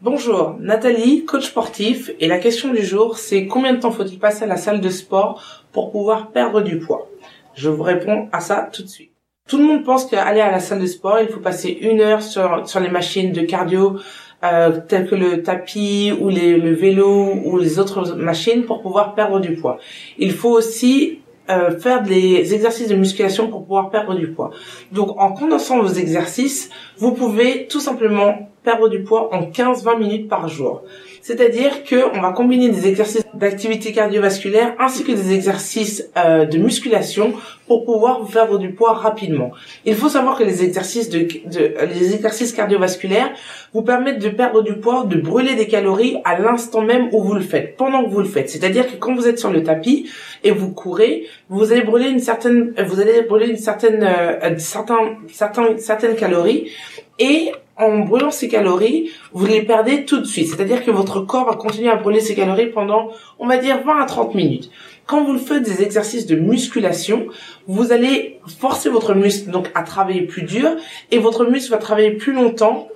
Bonjour, Nathalie, coach sportif, et la question du jour, c'est combien de temps faut-il passer à la salle de sport pour pouvoir perdre du poids? Je vous réponds à ça tout de suite. Tout le monde pense qu'aller à la salle de sport, il faut passer une heure sur, sur les machines de cardio, euh, telles que le tapis ou le vélo ou les autres machines pour pouvoir perdre du poids. Il faut aussi euh, faire des exercices de musculation pour pouvoir perdre du poids. Donc en condensant vos exercices, vous pouvez tout simplement perdre du poids en 15-20 minutes par jour. C'est-à-dire que on va combiner des exercices d'activité cardiovasculaire ainsi que des exercices euh, de musculation pour pouvoir perdre du poids rapidement. Il faut savoir que les exercices de, de, les exercices cardiovasculaires vous permettent de perdre du poids, de brûler des calories à l'instant même où vous le faites, pendant que vous le faites. C'est-à-dire que quand vous êtes sur le tapis et vous courez, vous allez brûler une certaine, vous allez brûler une certaine, euh, certains, certains, certaines calories et en brûlant ces calories, vous les perdez tout de suite. C'est-à-dire que votre corps va continuer à brûler ces calories pendant, on va dire, 20 à 30 minutes. Quand vous faites des exercices de musculation, vous allez forcer votre muscle donc à travailler plus dur et votre muscle va travailler plus longtemps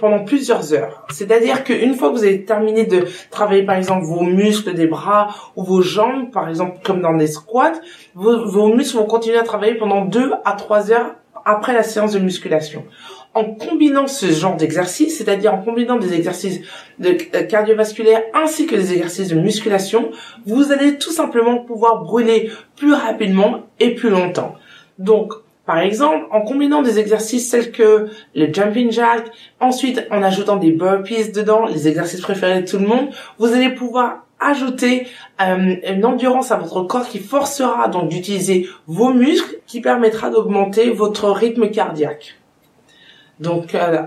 pendant plusieurs heures. C'est-à-dire qu'une fois que vous avez terminé de travailler par exemple vos muscles des bras ou vos jambes, par exemple comme dans des squats, vos, vos muscles vont continuer à travailler pendant deux à trois heures après la séance de musculation en combinant ce genre d'exercice, c'est-à-dire en combinant des exercices euh, cardiovasculaires ainsi que des exercices de musculation, vous allez tout simplement pouvoir brûler plus rapidement et plus longtemps. Donc, par exemple, en combinant des exercices tels que le jumping jack, ensuite en ajoutant des burpees dedans, les exercices préférés de tout le monde, vous allez pouvoir ajouter euh, une endurance à votre corps qui forcera donc d'utiliser vos muscles, qui permettra d'augmenter votre rythme cardiaque. Donc, euh,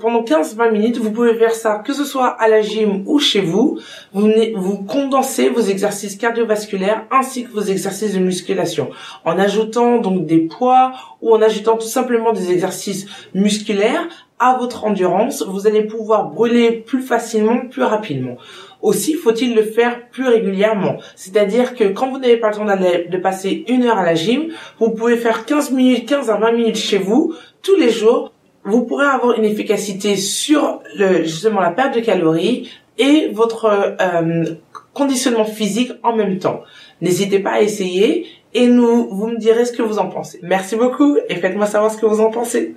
pendant 15-20 minutes, vous pouvez faire ça, que ce soit à la gym ou chez vous. Vous, vous condensez vos exercices cardiovasculaires ainsi que vos exercices de musculation en ajoutant donc des poids ou en ajoutant tout simplement des exercices musculaires à votre endurance. Vous allez pouvoir brûler plus facilement, plus rapidement. Aussi, faut-il le faire plus régulièrement. C'est-à-dire que quand vous n'avez pas le temps de passer une heure à la gym, vous pouvez faire 15 minutes, 15 à 20 minutes chez vous, tous les jours. Vous pourrez avoir une efficacité sur le, justement la perte de calories et votre euh, conditionnement physique en même temps. N'hésitez pas à essayer et nous, vous me direz ce que vous en pensez. Merci beaucoup et faites-moi savoir ce que vous en pensez.